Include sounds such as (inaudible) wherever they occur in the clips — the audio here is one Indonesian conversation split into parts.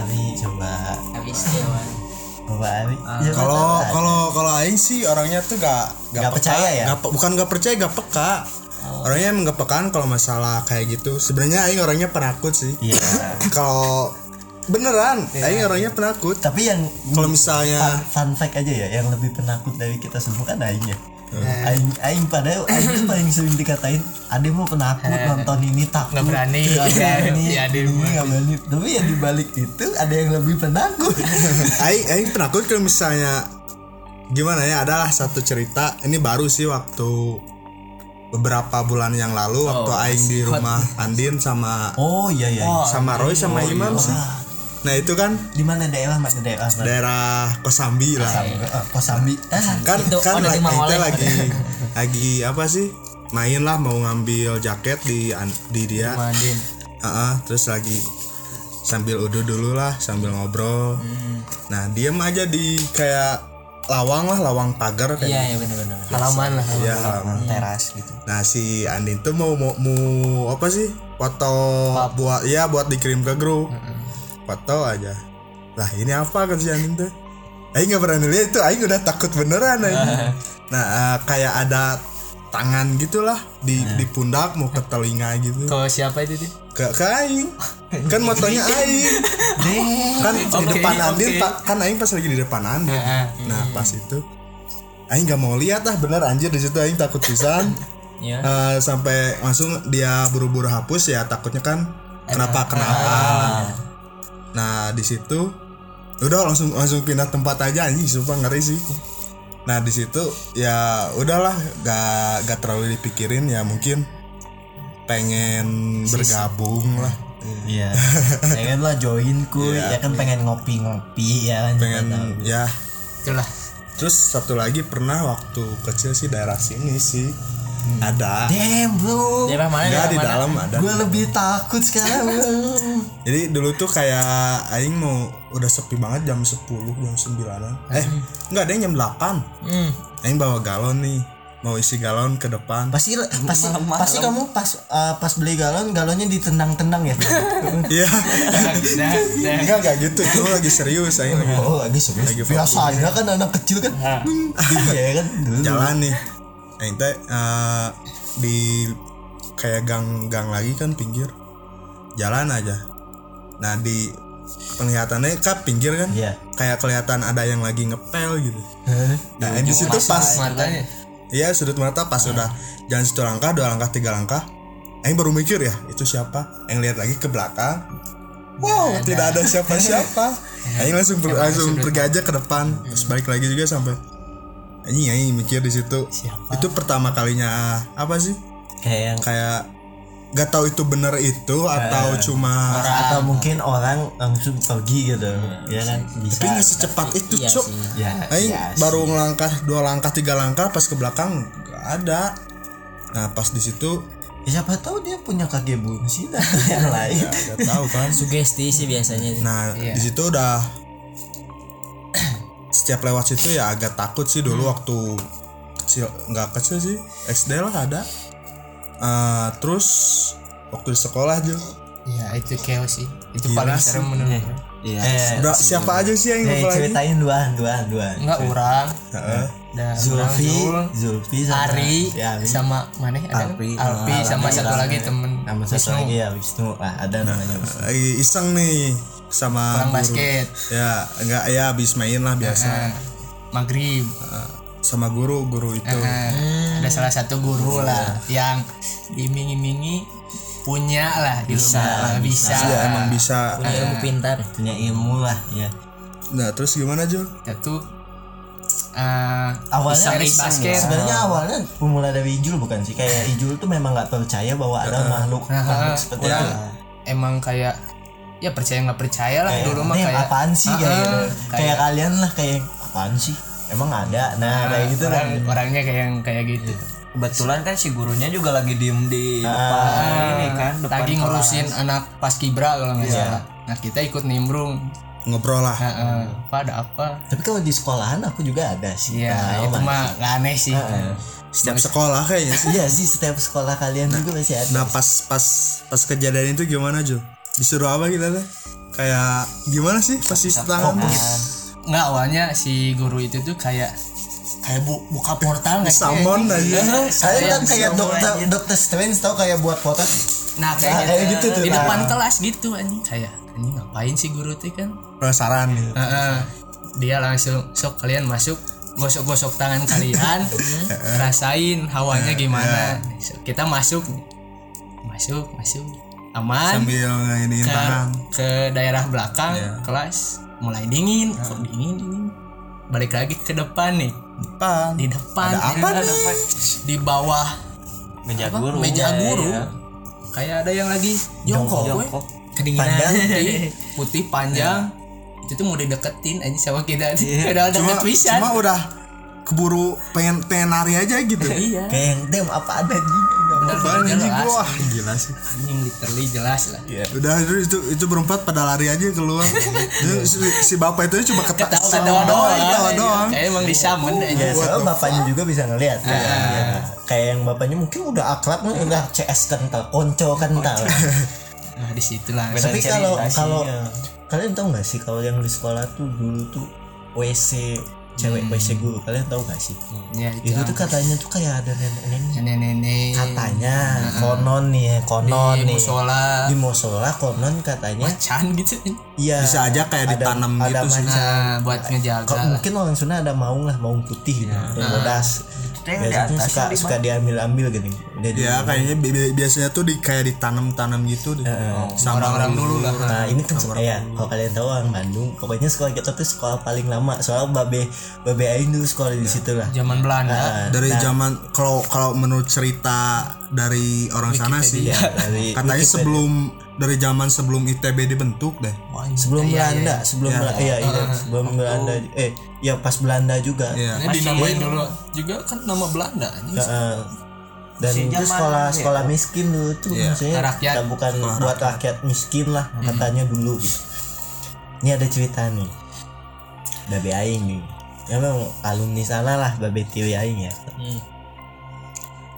Abi coba habis Setiawan coba Abi Ah. Siapa Kalau kalau kalau aing sih orangnya tuh gak Nggak percaya ya? Gak, bukan gak percaya gak peka. Orangnya emang gak pekaan kalau masalah kayak gitu. Sebenarnya aing orangnya penakut sih. iya (laughs) kalau beneran aing orangnya penakut. tapi yang Kalau misalnya fun, fun fact aja ya yang lebih penakut dari kita semua kan Aing ya Aing, Aing padahal Aing paling sering dikatain Ade mau penakut (laughs) nonton ini takut. Nggak berani. nggak berani. Iya, Ade ini nggak berani. Tapi yang dibalik itu ada yang lebih penakut. (laughs) Aing aing penakut kalau misalnya gimana ya adalah satu cerita. Ini baru sih waktu beberapa bulan yang lalu waktu aing di rumah Andin sama oh iya iya iya. sama Roy sama Imam sih. Nah itu kan di mana daerah mana daerah mana? Daerah Kosambi lah. Ah, Kosambi. Ah Kan Itu, kan oh, dari lagi, kita lagi (laughs) lagi apa sih? Main lah mau ngambil jaket di di dia. Mandin Ah, ah, terus lagi sambil udah dulu lah sambil ngobrol. Hmm. Nah diem aja di kayak lawang lah lawang pagar kayak. iya iya benar-benar halaman lah Iya, halaman. teras gitu. Nah si Andin tuh mau mau, mau apa sih? Foto buat ya buat dikirim ke grup. Foto aja. Lah ini apa? Kan si Andin tuh. Aing nggak berani lihat itu. Aing udah takut beneran Aing. (laughs) nah eh, kayak ada tangan gitulah di di pundak mau ke telinga gitu. Kalau siapa itu tuh ke ke Aing. Kan motonya Aing. (laughs) Kan di Oke, depan Andin oke. pa- kan Aing pas lagi di depan Andin. Nah pas itu Aing nggak mau lihat ah bener anjir di situ Aing takut pisan. (laughs) Ya Eh, sampai langsung dia buru-buru hapus ya takutnya kan kenapa kenapa. Nah di situ udah langsung langsung pindah tempat aja anjing sumpah ngeri sih nah di situ ya udahlah gak gak terlalu dipikirin ya mungkin pengen bergabung lah. Iya. Pengen lah join kuy ya kan pengen ngopi-ngopi ya kan pengen ya. Itulah. Terus satu lagi pernah waktu kecil sih daerah sini sih ada damn bro daerah mana daerah di mana dalam ada gue lebih takut sekarang (laughs) Jadi dulu tuh kayak aing mau udah sepi banget jam 10 jam 9-an. Eh, enggak ada yang jam 8. hmm. Aing bawa galon nih. Mau isi galon ke depan. pasti (laughs) pasti pasti kamu pas uh, pas beli galon galonnya ditendang-tendang ya (laughs) Iya. Enggak enggak gitu. Itu lagi serius aing lagi oh lagi serius Lagi biasanya kan anak kecil kan iya kan dulu jalan nih. Aing teh eh, di kayak gang-gang lagi kan pinggir. Jalan aja. Nah, di penglihatannya kan pinggir kan Iya. kayak kelihatan ada yang lagi ngepel gitu. Hah? Nah, di situ pas matanya Iya sudut mata pas udah jalan satu langkah dua langkah tiga langkah Aing baru mikir ya itu siapa Aing lihat lagi ke belakang Wow tidak ada siapa-siapa (laughs) Aing langsung per- langsung pergi aja ke depan terus balik lagi juga sampai Aing Aing mikir di situ. Itu pertama kalinya apa sih? Kayak yang kayak gak tahu itu bener itu atau cuma atau mungkin orang langsung pergi gitu. Ya kan? Bisa tapi nggak secepat itu iya cuk sih. Ya Aing ya baru ngelangkah dua langkah tiga langkah pas ke belakang gak ada. Nah pas di situ Ya, siapa tahu dia punya kakek bungsi dan (laughs) yang lain. Gak tahu kan. sugesti sih biasanya. Nah Iya. di situ udah setiap lewat situ ya agak takut sih dulu waktu kecil nggak kecil sih SD lah ada. Eh, terus waktu di sekolah juga. ya itu chaos sih itu Gila paling sih. serem menurut Iya. Udah, siapa aja sih yang Eh, ngumpul lagi? ceritain dua dua dua enggak orang Heeh. dan Zulfi Zulfi sama Ari ya, Ari. sama mana ada Alpi. Alpi Ah, sama satu sama- lagi temen nama satu lagi ya Wisnu ah, ada namanya Wisnu iseng nih sama orang guru. basket. Ya enggak ya habis main lah biasa. Nah, maghrib. Sama guru guru itu. Nah, ada salah satu guru lah yang diiming-imingi punya lah di rumah. bisa, Ya emang bisa. punya ilmu pintar. Punya ilmu lah ya Nah terus gimana Jo? itu eh awalnya series basket sebenarnya awalnya pemula dari Ijul bukan sih? Kayak Ijul tuh memang nggak percaya bahwa ada makhluk makhluk seperti itu. Emang kayak ya percaya nggak percaya lah kayak, dulu mah "Nih, kayak apaan sih? Kayak Ah, gitu. Kayak- kayak kalian lah kayak apaan sih? Emang ada? Nah, kayak gitu orang, kan orangnya kayak yang kayak gitu. Kebetulan kan si gurunya juga lagi diem di depan ini kan depan lagi kelas. ngurusin anak paskibra kalau nggak salah. Nah kita ikut nimbrung. Ngobrol lah. Heeh, apa ada apa? Tapi kalau di sekolahan aku juga ada sih. Iya, Tahu, itu mah nggak aneh sih. Setiap sekolah kayaknya sih. iya sih setiap sekolah kalian juga pasti ada. Nah pas pas pas kejadian itu gimana Jo? Disuruh apa kita teh? kayak gimana sih posisi tangan? nggak awalnya si guru itu tuh kayak kayak bu, buka portal nggak sih? Salmon aja. saya kan kayak dokter dokter Strange tau kayak buat foto. Nah kayak, Nah, kayak gitu. tuh, di nah. depan kelas gitu anjing. Kayak anjing ngapain sih guru tuh kan? Penasaran gitu. Heeh. dia langsung sok kalian masuk gosok-gosok tangan kalian. (laughs) Rasain hawanya gimana. kita masuk masuk masuk aman. Sambil ngainin ke, tangan ke daerah belakang Iya. kelas mulai dingin. Kok dingin dingin? Balik lagi ke depan nih. Depan. Di depan. Ada apa ya, nih? di bawah. Meja apa, guru. Meja Ya, guru. ya. kayak ada yang lagi jongkok. Jongkok. kedinginan. Panjang. putih, (laughs) putih panjang. Itu tuh mau dideketin aja sama kita. (laughs) Udah cuma deket cuma udah keburu pengen pengen nari aja gitu. Iya. Kayak yang dem apa ada bener Apaan anjing jelas. Gua gila sih. Anjing literally jelas lah. Udah itu itu, itu berempat pada lari aja keluar. (laughs) Itu si, si bapak itu cuma keta ketawa sama ketawa doang. Ketawa doang. kayak emang disamen aja. Ya, soalnya bapaknya juga bisa ngelihat kan. Ya, kayak yang bapaknya mungkin udah akrab nih, udah CS kental, konco kental. (laughs) nah di situlah Tapi kalau kalau kalian tahu nggak sih kalau yang di sekolah tuh dulu tuh WC cewek WC guru kalian tahu gak sih? ya Itu tuh katanya tuh kayak ada nenek-nenek. nenek-nenek Katanya konon nih, ya, konon di nih. musola Di musola konon katanya macan gitu iya bisa aja kayak ada- ditanam ada gitu sih macan. nah buat ngejaga mungkin orang Sunda ada maung lah, maung putih gitu. Yang bodas. Itu yang di atas, suka yang suka diambil-ambil gini. Udah di- ya kayaknya bi- bi- biasanya tuh di kayak ditanam-tanam gitu deh. Sama orang-orang dulu lah. Nah ini kan ya kalau kalian tahu orang Bandung, pokoknya sekolah kita tuh sekolah paling lama. Soalnya babe babe Aing dulu sekolah di situ lah. zaman Belanda. Nah, dari zaman kalau kalau menurut cerita dari orang sana sih dari katanya Wikipedia. sebelum dari zaman sebelum ITB dibentuk deh sebelum Belanda, sebelum Bela- iya iya, sebelum Belanda eh ya pas Belanda juga. Iya. Ini dinamain dulu juga kan nama Belanda anjing. Heeh. dan itu zaman sekolah ini, sekolah miskin dulu tuh Iya. maksudnya Rakyat. kita bukan buat rakyat miskin lah katanya dulu gitu. Ini ada cerita nih. Babe Aing nih. Ya memang alumni sana lah Babe Tiwi Aing ya.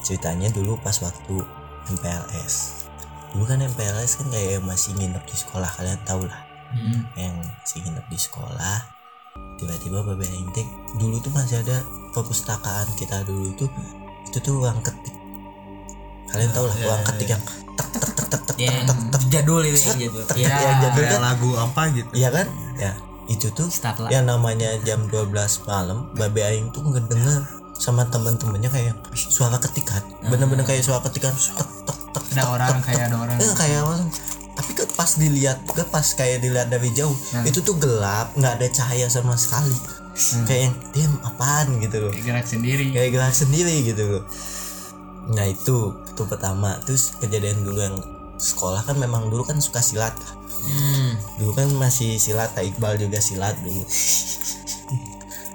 Ceritanya dulu pas waktu MPLS. Dulu kan MPLS kan kayak masih nginep di sekolah kalian tahu lah. Yang masih nginep di sekolah. Tiba-tiba Babe Aing teh dulu tuh masih ada perpustakaan kita dulu tuh itu tuh ruang ketik. Kalian tahu lah ruang ketik yang tek tek tek tek tek Ya, tek tek jadul itu yang jadul. tek Iya. yang jadul kan lagu apa gitu Iya kan? Ya, itu tuh yang namanya jam 12 malam, Babe Aing tuh ngedenger sama temen-temennya kayak suara ketikan. Bener-bener kayak suara ketikan tek tek. Ada orang kayak ada orang. Eh, kayak orang. Tapi ke pas dilihat, ke pas kayak dilihat dari jauh, itu tuh gelap, nggak ada cahaya sama sekali. Kayak yang diam apaan gitu loh. Kayak gerak sendiri. Kayak gerak sendiri gitu loh. Nah, itu itu pertama. Terus kejadian dulu yang sekolah kan memang dulu kan suka silat Hmm. dulu kan masih silat Kak Iqbal juga silat dulu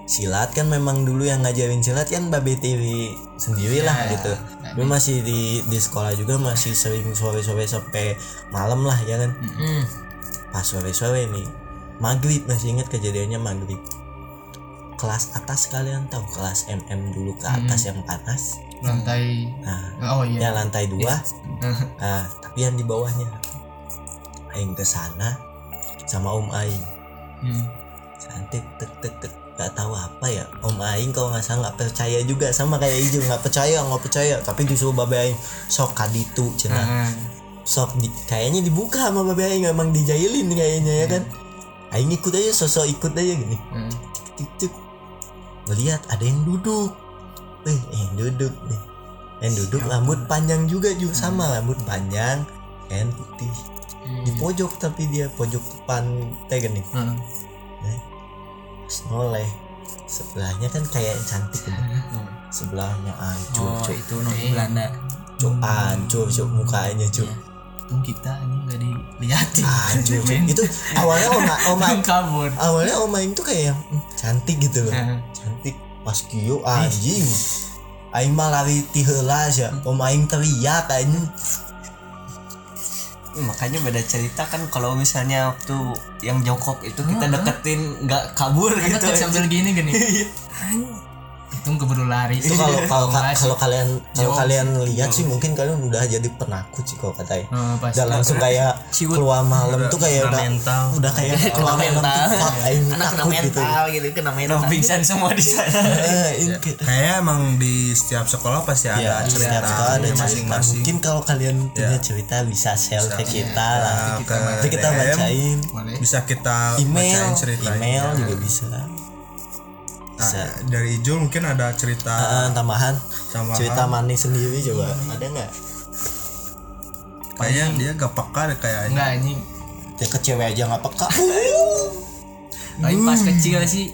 silat kan memang dulu yang ngajarin silat kan Babe TV sendiri lah gitu dulu masih di di sekolah juga masih sering sore-sore sampai malam lah ya kan? Hmm. pas sore-sore nih maghrib masih ingat kejadiannya maghrib? Kelas atas kalian tahu? Kelas MM dulu ke atas yang panas. Lantai. nah Oh iya. yang lantai dua. (laughs) Nah, tapi yang di bawahnya. Aing ke sana sama Om Aing. Hmm. cantik tek tek tek nggak tahu apa ya Om Aing kalau nggak salah nggak percaya juga sama kayak Ijo nggak percaya nggak percaya. Tapi disuruh Babe Aing sok kaditu cina Nah, sok di, kayaknya dibuka sama Babe Aing emang dijailin kayaknya ya kan. Aing ikut aja sosok ikut aja gini. Hmm. Cik, cik. ngelihat ada yang duduk. Eh yang duduk nih. Yang duduk rambut panjang juga juga sama rambut panjang kain putih. Di pojok tapi dia pojok depan teh gini. Hmm. Terus noleh sebelahnya kan kayak yang cantik gitu. sebelahnya ancur Oh, cuk. itu noni Belanda. cuk ancur cuk mukanya cuk. Untung kita ini nggak dilihatin. ancur cuk. (laughs) Itu awalnya oma oma kabur. awalnya oma itu tuh kayak yang "Hmm, cantik gitu loh. Cantik. Pas kio anjing. Aing mah lari ti heula ya om aing teriak kayaknya makanya beda cerita kan kalau misalnya waktu yang jongkok itu kita deketin nggak kabur gitu. sambil gini gini. (laughs) itu keburu lari itu kalau kalau kalau kalian kalau kalian lihat sih mungkin kalian udah jadi penakut sih kalau katanya Eh, pas dan langsung kayak keluar malam tuh kayak udah mental. udah kayak (laughs) keluar malam tuh anak kena takut gitu mental gitu kena mental pingsan semua di sana (laughs) Eh, ini kayak- Kayaknya emang di setiap sekolah pasti ada Ya, cerita setiap sekolah ada cerita. masing-masing. Mungkin kalau kalian punya cerita bisa share ke kita lah. Nanti kita bacain. Bisa kita email, ceritanya. email juga bisa. Nah, dari Ijul mungkin ada cerita Ah, tambahan, Tambahan. cerita manis sendiri coba ada nggak? kayaknya dia gak peka deh kayaknya. enggak ini Ya ke cewek aja nggak peka. (laughs) (laughs) paling pas kecil sih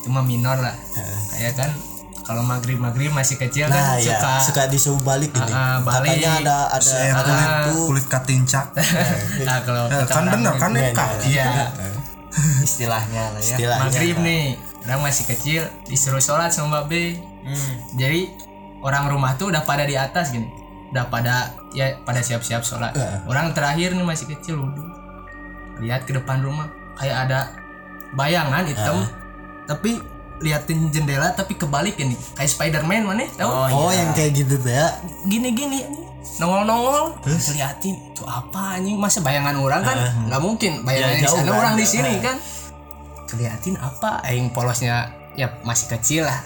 cuma minor lah kayak kan kalau maghrib maghrib masih kecil Nah kan ya suka suka disuruh balik ini. Ah, ah, balik. Katanya ada ada Saya ada kulit, itu. kulit katincak. (laughs) nah kalau kan bener kan Iya, ya iya. Iya (laughs) istilahnya lah ya. Istilahnya. maghrib nih orang masih kecil disuruh sholat sama mbak B. Hmm. jadi orang rumah tuh udah pada di atas gini. Udah pada ya pada siap-siap sholat. Orang terakhir nih masih kecil wudhu lihat ke depan rumah kayak ada bayangan hitam tapi liatin jendela tapi kebalik ini. Kayak Spiderman mana tahu? Oh yang kayak gitu tuh ya. gini gini nongol nongol terus? Liatin itu apa anjing? Masa bayangan orang kan? Nggak mungkin bayangan Ya, di jauh sana kan, orang di sini kan. Keliatin apa? Aing polosnya ya masih kecil lah.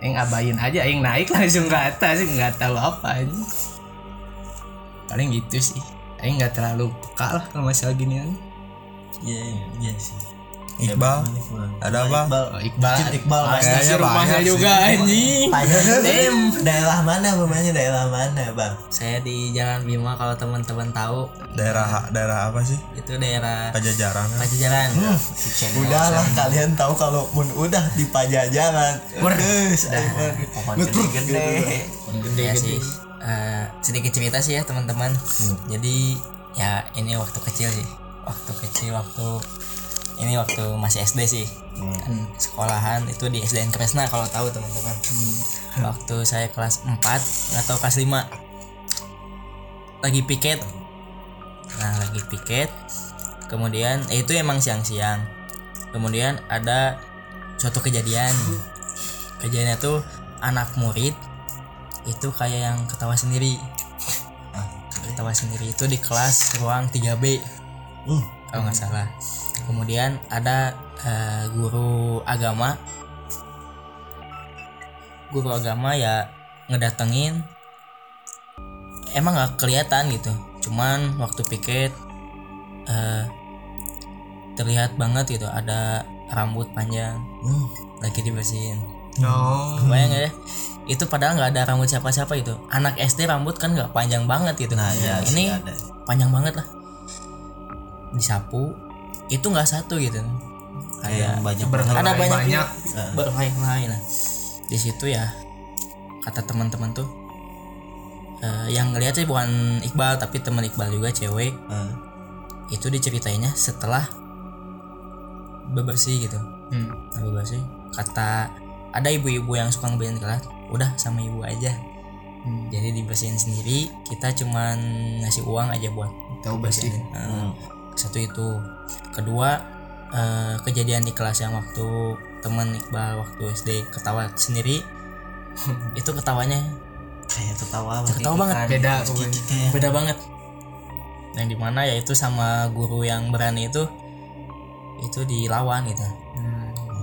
Aing abain aja aing naik (laughs) langsung ke atas. Nggak tahu apa anjing. Paling gitu sih. Aing nggak terlalu peka lah kalau masalah ginian. Iya iya sih. Iqbal, ada apa? Iqbal. oh, Iqbal. Iqbal. Pasti sih rumahnya juga anjing. Dem, daerah mana rumahnya daerah mana bang? saya di Jalan Bima kalau teman-teman tahu. Daerah daerah apa sih? itu daerah Pajajaran. kan? Pajajaran. Udahlah kalian tahu kalau mun udah di pajajaran. Terus pohon gede-gede. ya sih. Eh, sedikit cerita sih ya teman-teman. Jadi ya ini waktu kecil sih. Waktu kecil waktu ini waktu masih SD sih. Kan sekolahan itu di SDN Kresna kalau tahu teman-teman. Waktu saya kelas 4 atau kelas 5 lagi piket. Nah lagi piket. Kemudian eh, itu emang siang-siang. Kemudian ada suatu kejadian. Kejadiannya tuh anak murid itu kayak yang ketawa sendiri. Ketawa sendiri itu di kelas ruang 3B Hmm. kalau nggak salah kemudian ada eh, guru agama. Guru agama ya ngedatengin. Emang nggak kelihatan gitu cuman waktu piket eh, terlihat banget gitu ada rambut panjang. Hmm. lagi dibersihin. Oh. Bayang ya itu padahal nggak ada rambut siapa-siapa itu. Anak SD rambut kan nggak panjang banget gitu. Nah ya ini ada. panjang banget lah. Disapu itu nggak satu gitu. Kayak yang banyak ada banyak. banyak. berhelai lah. Di situ ya kata teman-teman tuh eh, yang ngeliat sih bukan Iqbal tapi teman Iqbal juga cewek. Eh, itu diceritainnya setelah bebersih gitu. Hmm. nah, bebersih kata ada ibu-ibu yang suka ngebersihin kelas udah sama ibu aja. Hmm. jadi dibersihin sendiri kita cuman ngasih uang aja buat tahu bersih. bersihin Nah, hmm. Satu itu. Kedua eh, kejadian di kelas yang waktu teman Iqbal waktu SD ketawa sendiri (laughs) itu ketawanya. Kayak ketawa ketawa banget. beda Kayak beda banget. Yang di mana ya itu sama guru yang berani itu itu dilawan gitu.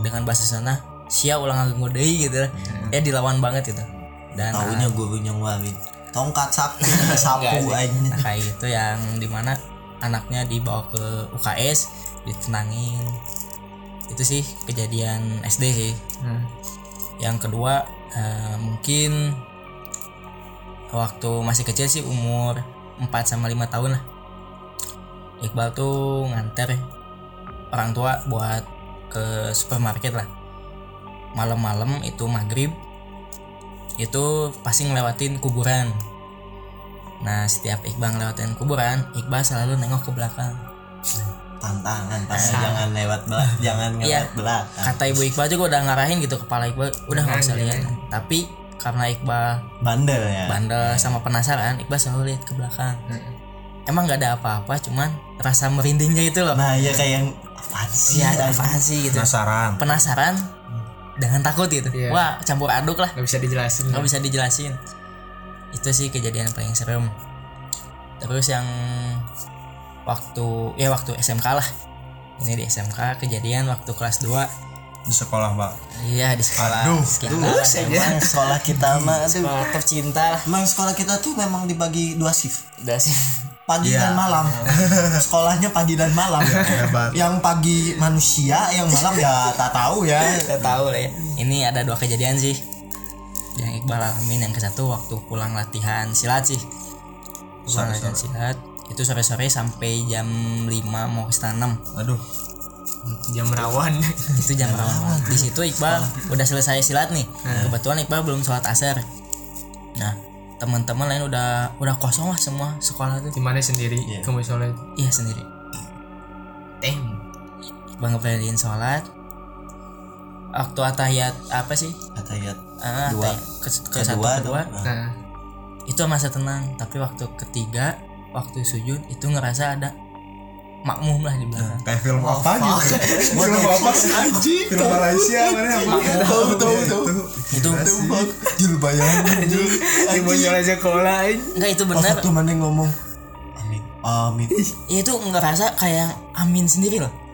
Dengan bahasa sana sia ulang nganggo deui gitu. Ya dilawan banget gitu dan taunya gurunya ngeluarin tongkat sakti (laughs) sapu sih. aja. Nah, kayak gitu yang di mana anaknya dibawa ke UKS ditenangin itu sih kejadian SD sih. Hmm. yang kedua eh, mungkin waktu masih kecil sih umur 4 sama 5 tahun lah. Iqbal tuh nganter orang tua buat ke supermarket lah. Malam-malam itu maghrib itu pasti ngelewatin kuburan nah setiap Iqbal ngelewatin kuburan Iqbal selalu nengok ke belakang. Tantangan tangan jangan lewat belak (laughs) jangan Iya. lewat belakang. Kata ibu Iqbal juga udah ngarahin gitu kepala Iqbal udah nggak usah lihat. Tapi karena Iqbal bandel ya? bandel sama penasaran Iqbal selalu lihat ke belakang. Emang nggak ada apa-apa cuman rasa merindingnya itu loh. Nah ya kayak yang apaan sih? Iya ada apaan sih gitu. Penasaran. penasaran dengan takut gitu. Iya. wah campur aduk lah. Nggak bisa dijelasin. Nggak bisa dijelasin itu sih kejadian paling serem. Terus yang waktu ya waktu SMK lah. Ini di SMK kejadian waktu kelas 2 di sekolah pak. Iya di sekolah. Aduh, sekitar Emang sekolah kita mah aduh. sekolah tercinta. Lah Emang sekolah kita tuh memang dibagi dua shift. Udah sih pagi Iya. dan malam. (laughs) Sekolahnya pagi dan malam. Hebat. Yang pagi manusia yang malam ya tak tahu ya. (laughs) Kita tahu lah ya. Ini ada dua kejadian sih. Yang Iqbal alamin yang ke satu waktu pulang latihan silat sih. Pulang latihan silat. Itu sore-sore sampai jam 5 mau ke setengah 6 aduh jam rawan. (laughs) Itu jam rawan. Di situ Iqbal udah selesai silat nih. Kebetulan Iqbal belum sholat asar. Nah teman-teman lain udah udah kosong lah semua sekolah tuh. Di mana sendiri? Ke musola? Itu iya sendiri. Damn. Iqbal ngeberaniin sholat waktu atahiyat apa sih? Atayat ah, Dua. ke, ke satu kedua kedua. Dong. nah. Itu masa tenang tapi waktu ketiga waktu sujud itu ngerasa ada makmum lah di belakang. kayak film apa gitu. film apa sih? Anjing film Malaysia mana apa? Tahu tahu tahu. itu jul bayangin jul. Di musola sekolah ini enggak itu pas benar waktu mana ngomong? Amin amin itu ngerasa kayak amin sendiri loh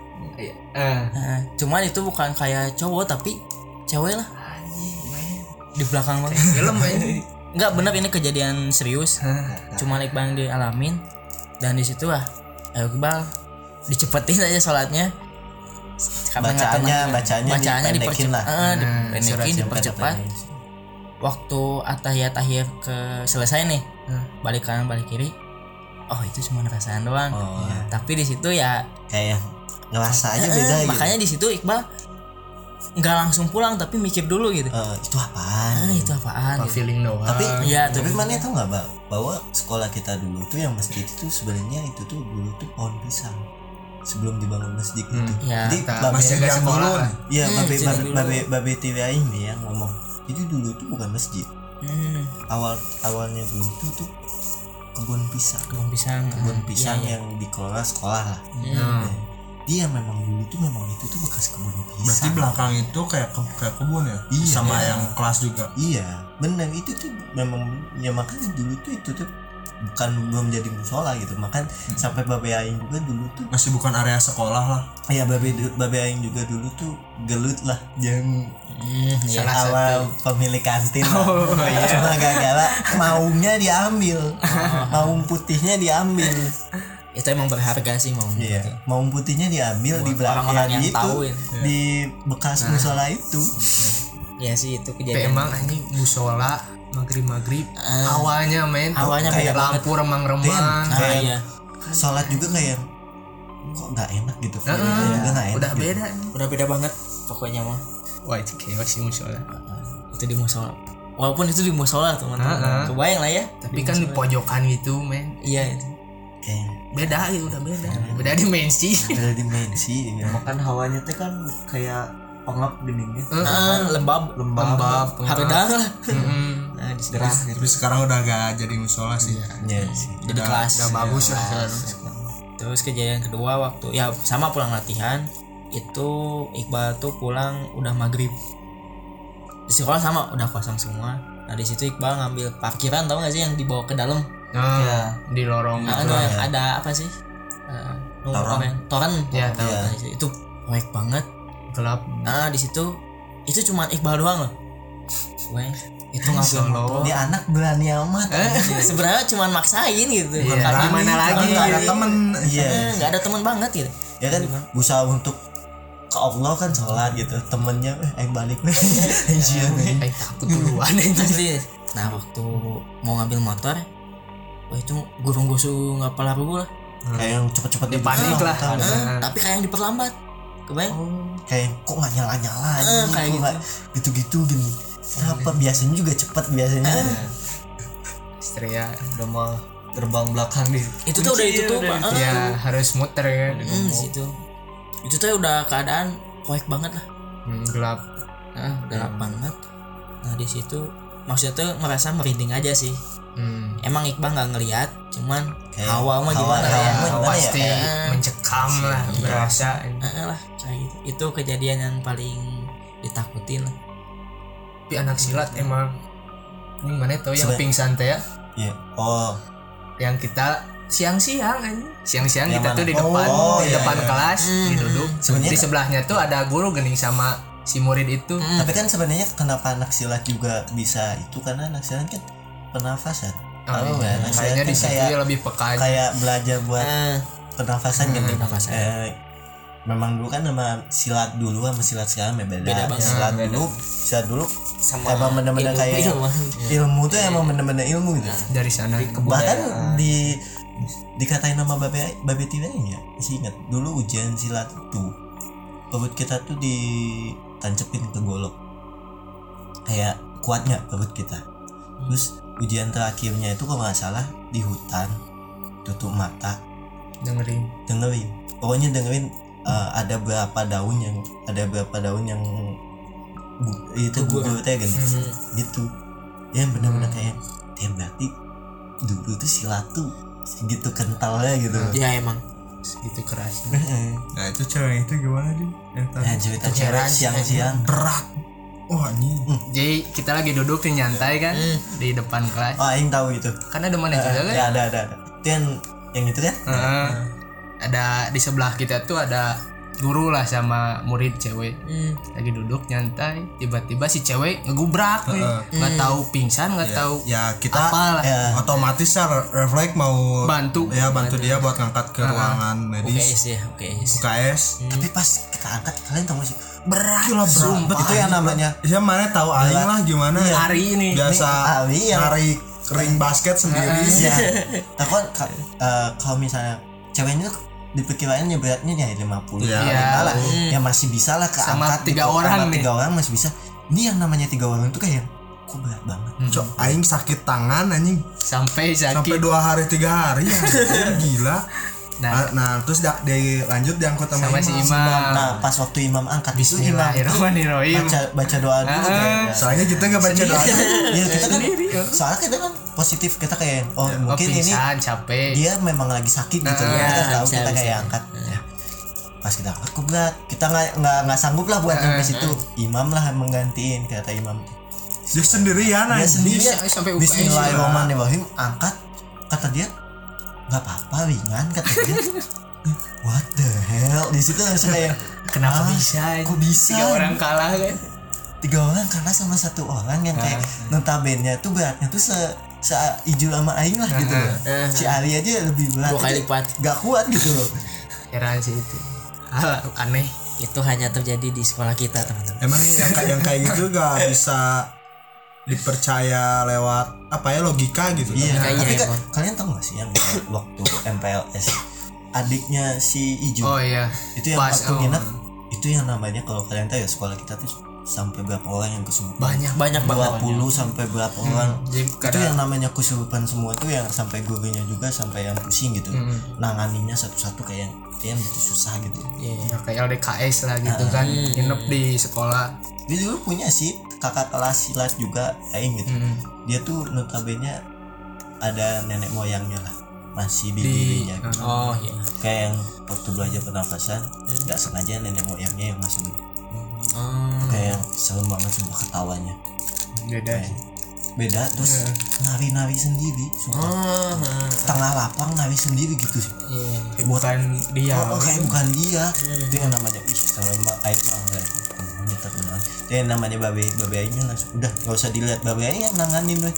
ah. Nah, cuman itu bukan kayak cowok tapi cewek lah. Di belakang banget film ini enggak benar ini kejadian serius. Cuma Iqbal yang dialamin dan di situ ah ayo Iqbal dicepetin aja sholatnya. Karena nggak bacanya bacanya bacanya dipendekin dipercepat lah. eh, dipendekin dipercepat. waktu atahiyat akhir ke selesai nih. Balik kanan balik kiri oh itu cuma perasaan doang. Oh. tapi di situ ya kayak ngerasa aja eh, beda gitu. makanya di situ Iqbal nggak langsung pulang tapi mikir dulu gitu. Eh, itu apaan? Ah itu apaan apa gitu. feeling doang? Tapi Iya, tapi tuh. mana tahu nggak mbak bahwa sekolah kita dulu tuh yang masjid itu sebenarnya itu tuh dulu tuh pohon pisang. Sebelum dibangun masjid itu. Ya jadi Kita babe yang sekolah dulu iya Hmm, babe babe babe babe TV ini yang ngomong. Itu dulu tuh bukan masjid. Hmm, awal awalnya dulu tuh tuh kebun pisang kebun pisang kebun Ah, pisang iya, iya. yang dikelola sekolah lah Hmm. dia memang dulu tuh memang itu tuh bekas kebun berarti pisang belakang itu kayak ke, kayak kebun ya Iya. sama Iya. yang kelas juga Iya, benar itu tuh memang ya makanya dulu tuh itu tuh bukan belum jadi musola gitu. Makan Hmm. sampai babe aing juga dulu tuh. Masih bukan area sekolah lah. Ya babe babe aing juga dulu tuh gelut lah. Yang Hmm, iya. Salah awal pemilik kantin lah. (laughs) cuma gara-gara maungnya diambil. (laughs) Maung putihnya diambil. Itu emang berharga sih mau iya. maung putihnya diambil di belakang orang-orang ya yang gitu, tahu ya. di bekas musola itu. Ya sih itu Tapi kejadian emang anjing musola maghrib maghrib Ah. awalnya main tuh Awalnya kayak lampu remang-remang Den. ah kayak- iya. Sholat juga kayak kok nggak enak gitu juga nggak enak udah gitu. beda. Udah beda banget pokoknya mah. Wah itu chaos sih musola itu di musola. Walaupun itu di musola teman-teman Ah, ah. kebayang lah ya tapi kan di pojokan gitu men. Iya itu. Kayak beda gitu udah beda. Beda dimensi. Beda dimensi ya. kan hawanya teh kan kayak pengap geningnya ah, lembab. lembab harga lah. Mm-mm. Nah, di situ tapi sekarang udah gak jadi musola sih. Iya. Sih. jadi kelas udah bagus lah terus kejadian kedua waktu ya sama pulang latihan itu Iqbal tuh pulang udah maghrib. Di sekolah sama udah kosong semua. Nah di situ Iqbal ngambil parkiran tau gak sih yang dibawa ke dalam? Nah, di lorong nah, gitu ada, lah. ada apa sih? Eh, nomor Toran. orang toran Ya. Nah, situ- itu proyek banget. Gelap. Nah di situ itu cuma Iqbal doang loh. Weh, itu Solo. motor Dia anak berani amat. sebenarnya cuma maksain gitu Iya, Karena gimana lagi? Kan nggak ada temen Iya. eh, nggak ada teman banget gitu Ya kan berusaha untuk ke Allah kan sholat gitu. Temennya eh aing balik nih. (laughs) Iya nih. eh takut duluan Asli. (laughs) Nah waktu mau ngambil motor, wah itu gurung-gusung nggak pala rubuh lah. Kayak yang cepet-cepet panik lah. Tahu nggak? Nah. Tapi kayak yang diperlambat. Kebayang? Kayak kok nggak nyala-nyala Eh, anjing, kayak gitu. nggak gitu-gitu gini. Kenapa biasanya juga cepet biasanya. Istria udah mah gerbang belakang di Itu tuh udah ditutup. Pak. Eh, ya harus muter kan hmm, di situ. Itu tuh udah keadaan proyek banget lah. Hmm, gelap Nah, gelap banget. Nah di situ maksudnya tuh merasa merinding aja sih. hmm. Emang Iqbal nggak ngelihat, cuman Kayak hawa mah hawa- gimana hawa ya? pasti ya? mencekam lah berasa Eh, lah kayak gitu. Itu kejadian yang paling ditakutin lah tapi anak silat emang ini mana tahu yang Sebe- pingsan teh ya Iya. Oh, yang kita siang-siang anjing. siang-siang kita mana? tuh di depan Oh, di iya, depan iya. kelas di duduk Sebenarnya- di sebelahnya tuh ada guru gening sama si murid itu tapi kan sebenarnya kenapa anak silat juga bisa itu karena anak silat kan pernafasan. Oh, iya. Anak silat kan di kayak lebih peka aja. kayak belajar buat Eh, pernafasan gitu. pernafasan. Eh, memang dulu kan sama silat dulu sama silat sekarang ya beda. Beda banget. Silat Beda. dulu, silat dulu sama emang bener-bener kayak ilmu. ilmu tuh emang bener-bener ilmu gitu. dari sana bahkan di dikatain nama babe babe tidaknya masih ingat dulu ujian silat itu perut kita tuh ditancepin ke golok kayak kuatnya perut kita terus ujian terakhirnya itu kalau nggak salah di hutan tutup mata dengerin dengerin pokoknya dengerin uh, ada berapa daun yang ada berapa daun yang bu- itu gugur teh gini gitu. Ya benar-benar kayak ya berarti dulu tuh silat tuh segitu kentalnya gitu. Ya emang. Segitu keras. (laughs) Nah itu cewek itu gimana sih? Yang tadi? Nah cerita cewek siang-siang. berat. Wah anjing. jadi kita lagi duduk nih nyantai kan? Di depan kelas. Oh aing tahu itu. Kan ada mana juga kan? ya ada ada ada. Itu yang yang itu kan? Heeh. Ada di sebelah kita tuh ada guru lah sama murid cewek. Lagi duduk nyantai. Tiba-tiba si cewek ngegubrak. Nih. nggak tahu pingsan nggak tahu Ya kita apalah. ya otomatis ya refleks mau bantu. ya bantu dia buat ngangkat ke ruangan medis. UKS ya UKS UKS tapi pas kita angkat kalian tahu sih? Berat berat. sumpah. Itu yang namanya ya mana tahu aing lah gimana ya. hari ini. Biasa Ali yang- narik ring basket sendiri. Ya aku kan ka- eh, kalau misalnya ceweknya tuh di perkiraannya beratnya ya 50 Iya. ya. lah ya masih bisa lah Sama keangkat tiga gitu. orang Sama tiga orang masih bisa. Ini yang namanya tiga orang tuh kayak kok berat banget? Cok, aing sakit tangan anjing. Sampai sampai sakit dua hari tiga hari ya (laughs) gila. Nah. nah, nah terus da, di lanjut diangkut sama, sama si imam. imam. Nah pas waktu imam angkat itu imam. Baca baca doa dulu Ah. soalnya kita nggak baca doa. Ya kita kan soalnya kita kan positif kita kayak oh oh mungkin ini pingsan capek. dia memang lagi sakit gitu Ah, kita tahu bisa, kita bisa. kayak angkat. Ya. pas kita angkat kok berat kita nggak nggak nggak sanggup lah buat sampai situ. imam lah yang menggantiin kata imam dia sendirian dia anjing sendiri Bisa, sampai. Bismillahirrahmanirrahim. angkat kata dia nggak apa-apa ringan kata dia. (laughs) What the hell? Di situ langsung kayak kenapa "Ah, bisa kok bisa? Tiga orang kalah kan? Tiga orang kalah sama satu orang yang kayak notabene tuh beratnya tuh se se ijo sama aing lah gitu loh. si Ari aja lebih berat. Dua kali lipat. gak kuat gitu loh. Heran sih itu. Hal aneh. Itu hanya terjadi di sekolah kita teman-teman. Emang yang, kayak- yang kayak gitu gak bisa dipercaya lewat apa ya logika gitu Iya, Kayaknya tapi emang. kalian tahu gak sih yang waktu (coughs) MPLS adiknya si Ijo oh iya. Itu yang pas, waktu oh. nginep itu yang namanya kalau kalian tahu ya sekolah kita tuh sampai berapa orang yang kesurupan. Banyak banyak banget. 20 sampai berapa orang. jadi itu yang namanya kesurupan semua tuh yang sampai gurunya juga sampai yang pusing gitu. Nanganinya satu-satu kayak kayak gitu susah gitu. Ya, kayak LDKS lah gitu kan. Nginep di sekolah. Dia dulu punya sih kakak kelas silat juga aing gitu. Dia tuh notabene ada nenek moyangnya lah. Masih bibirinya gitu. oh iya. Kayak yang waktu belajar pernafasan nggak sengaja nenek moyangnya yang masuk ketawanya beda Kayak beda terus nari-nari sendiri sumpah. Oh nah, tengah lapang nari sendiri gitu sih. Iya Kayak bukan dia. Oh, oh, kayak bukan dia. Itu yang namanya ih kalau mbak namanya terkenal dia yang namanya babe babe aingnya langsung udah nggak usah dilihat babe aing yang nanganin weh.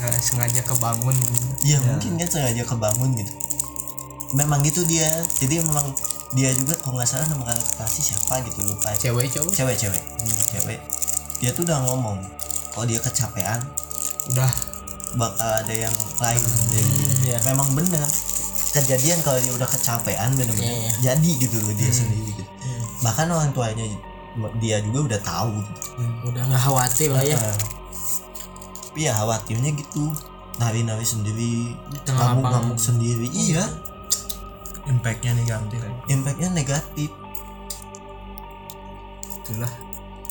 Nggak sengaja kebangun. Iya mungkin kan sengaja kebangun gitu. Memang gitu dia. Jadi memang dia juga kalau nggak salah nama kasih siapa gitu lupa. Cewek cowok cewek cewek. Cewek. Dia tuh udah ngomong kalau dia kecapean udah. bakal ada yang lain. Gitu. iya. memang bener. Kejadian kalau dia udah kecapean bener-bener Iya, iya. jadi gitu loh dia sendiri gitu. Bahkan orang tuanya dia juga udah tahu. Gitu. udah nggak khawatir lah ya. Tapi ya khawatirnya gitu. Nari-nari sendiri ngamuk-ngamuk sendiri. Iya impactnya negatif. Impactnya negatif. Itulah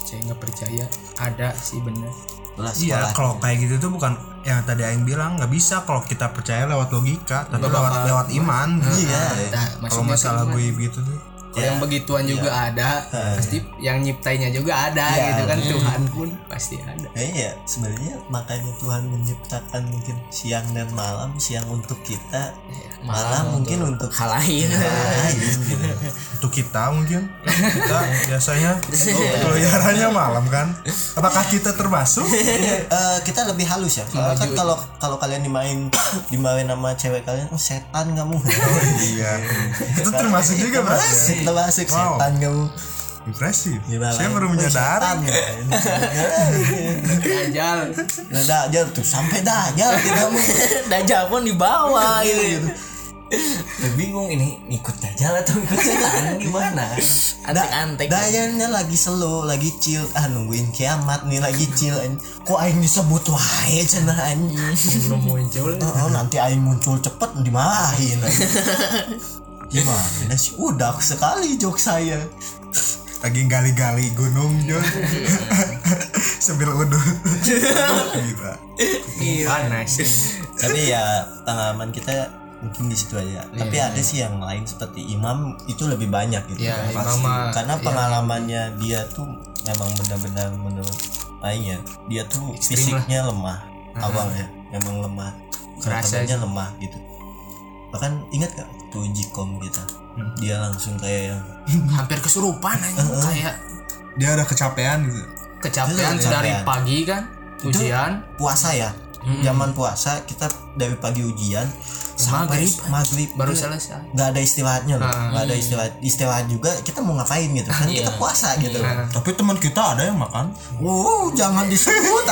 saya nggak percaya ada sih bener. Lah iya kalau kayak gitu tuh bukan yang tadi Aing bilang nggak bisa kalau kita percaya lewat logika tapi Nggak lewat lewat iman. Iya. Nah, kalau maksudnya masalah gue gitu tuh. Kalau yang begituan juga ada, (laughs) pasti yang nyiptainya juga ada Iya. gitu kan Tuhan pun pasti ada. Eh ya sebenarnya makanya Tuhan menciptakan mungkin siang dan malam siang untuk kita malam, mungkin untuk hal lain (laughs) gitu Untuk kita mungkin kita (laughs) biasanya peliharanya malam kan. Apakah kita termasuk? Eh, kita lebih halus ya Soalnya kan kalau kalau kalian dimain (coughs) dimain sama cewek kalian oh setan kamu iya. Itu termasuk juga berarti. Masih termasuk Wow. setan kamu Impresif. Dimarahin, Saya baru "Oh, menyadari. setan ya." Dajjal. Nah, dajal tuh sampai dajal kamu Dajjal pun di bawah gitu Udah bingung ini ikut dajal atau ikut setan gimana antek-antek Dajalnya lagi slow, lagi chill, ah nungguin kiamat nih lagi chill. Kok aing disebut wae cenah anjing. Belum muncul. Oh, nanti aing muncul cepet dimarahin. (laughs) Gimana sih? Udah sekali jok saya. Lagi gali-gali gunung Jon. (laughs) Sambil udut. Gila. Panas. Tapi ya pengalaman kita mungkin di situ aja. Tapi ada sih yang lain seperti imam itu lebih banyak gitu. Iya, Pasti. imam Karena iya. pengalamannya dia tuh memang benar-benar menurut aing ya, dia tuh fisiknya lemah awalnya, memang lemah. Kerasa Kerasanya lemah gitu. Bahkan ingat gak tuh jikom kita? Dia langsung kayak yang (laughs) Hampir kesurupan aja kayak Dia udah kecapean gitu. kecapean Itu dari kecapean. pagi kan ujian puasa ya. Zaman puasa kita dari pagi ujian sampai maghrib baru selesai. nggak ada istirahatnya loh. Ah. nggak ada istirahat istirahat juga kita mau ngapain gitu. Kan kita puasa gitu. Tapi teman kita ada yang makan. wow jangan disebut (laughs)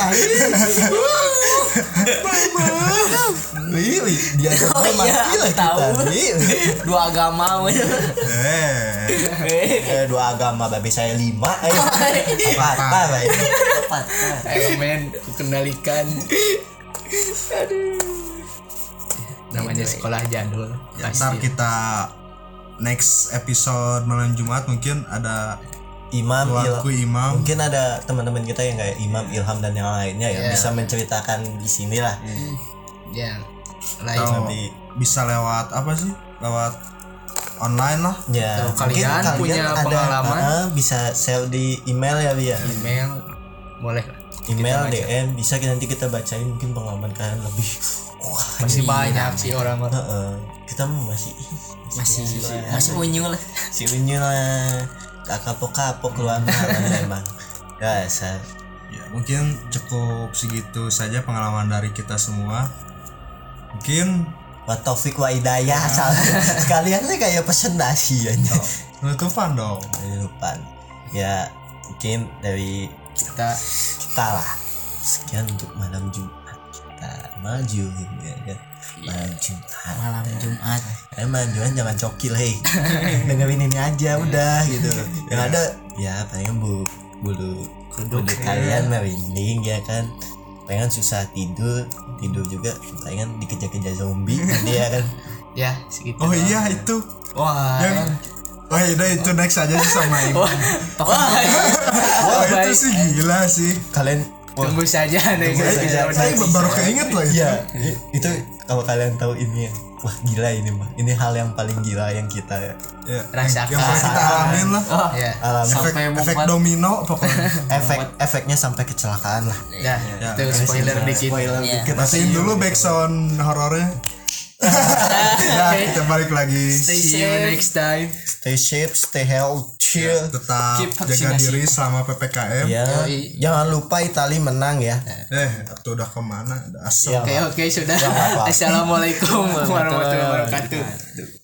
Wih, wih, dia Oh mati iya, lah aku tahu. dua agama Eh. Eh, dua agama babi saya lima eh. apa apa apa elemen kendalikan namanya sekolah jadul Ntar pasti. kita next episode malam Jumat mungkin ada imam il keluarku imam. mungkin ada teman-teman kita yang kayak imam ilham dan yang lainnya ya. Iya. bisa menceritakan di sini lah. Ya lain. Atau Nanti. bisa lewat apa sih? Lewat online lah. ya Kalau mungkin kalian punya pengalaman. ah, bisa share di email ya Bi, ya? Email boleh. Email DM bisa kita nanti kita bacain mungkin pengalaman kalian lebih wah masih banyak sih orang-orang. Heeh. kita mah masih masih masih unyu lah si unyu lah. Kapok kapok keluar (laughs) malam memang dasar Ya, mungkin cukup segitu saja pengalaman dari kita semua. Mungkin wa taufik wa hidayah asal. (laughs) Sekalian sih kayak presentasi aja. Penutupan dong. lupa ya mungkin dari kita kita lah. Sekian untuk malam Jumat maju ya kan malam Jumat malam Jumat. Eh manjuan jangan cokil hei. (laughs) Dengerin ini aja udah gitu. Yang ada ya paling bu bulu kuduk kalian merinding ya kan. Pengen susah tidur tidur juga pengen dikejar-kejar zombie (laughs) nanti ya kan. Ya segitu Oh iya itu. wah Yang Oh iya itu next aja sih sama (laughs) ini. Oh, itu sih gila sih. kalian tunggu saja nih Tunggu saja. Saya baru keinget loh itu. Iya itu kalau kalian tahu ini ya wah gila ini mah ini hal yang paling gila yang kita Ya, Rasakan. Yang pernah kita alamin lah. ya alami Efek, Sampai efek domino pokoknya. (laughs) efek efeknya sampai kecelakaan lah ya itu spoiler dikit spoiler Iya. dikit Matiin dulu backsound horornya. Ya, kita balik lagi. see you next time stay safe stay healthy Tetap Keep jaga vaksinasi. diri selama PPKM. Ya, Yoi. jangan lupa Itali menang ya. Eh, itu udah ke mana? Udah asal. Ya, oke oke sudah Ya, assalamualaikum warahmatullahi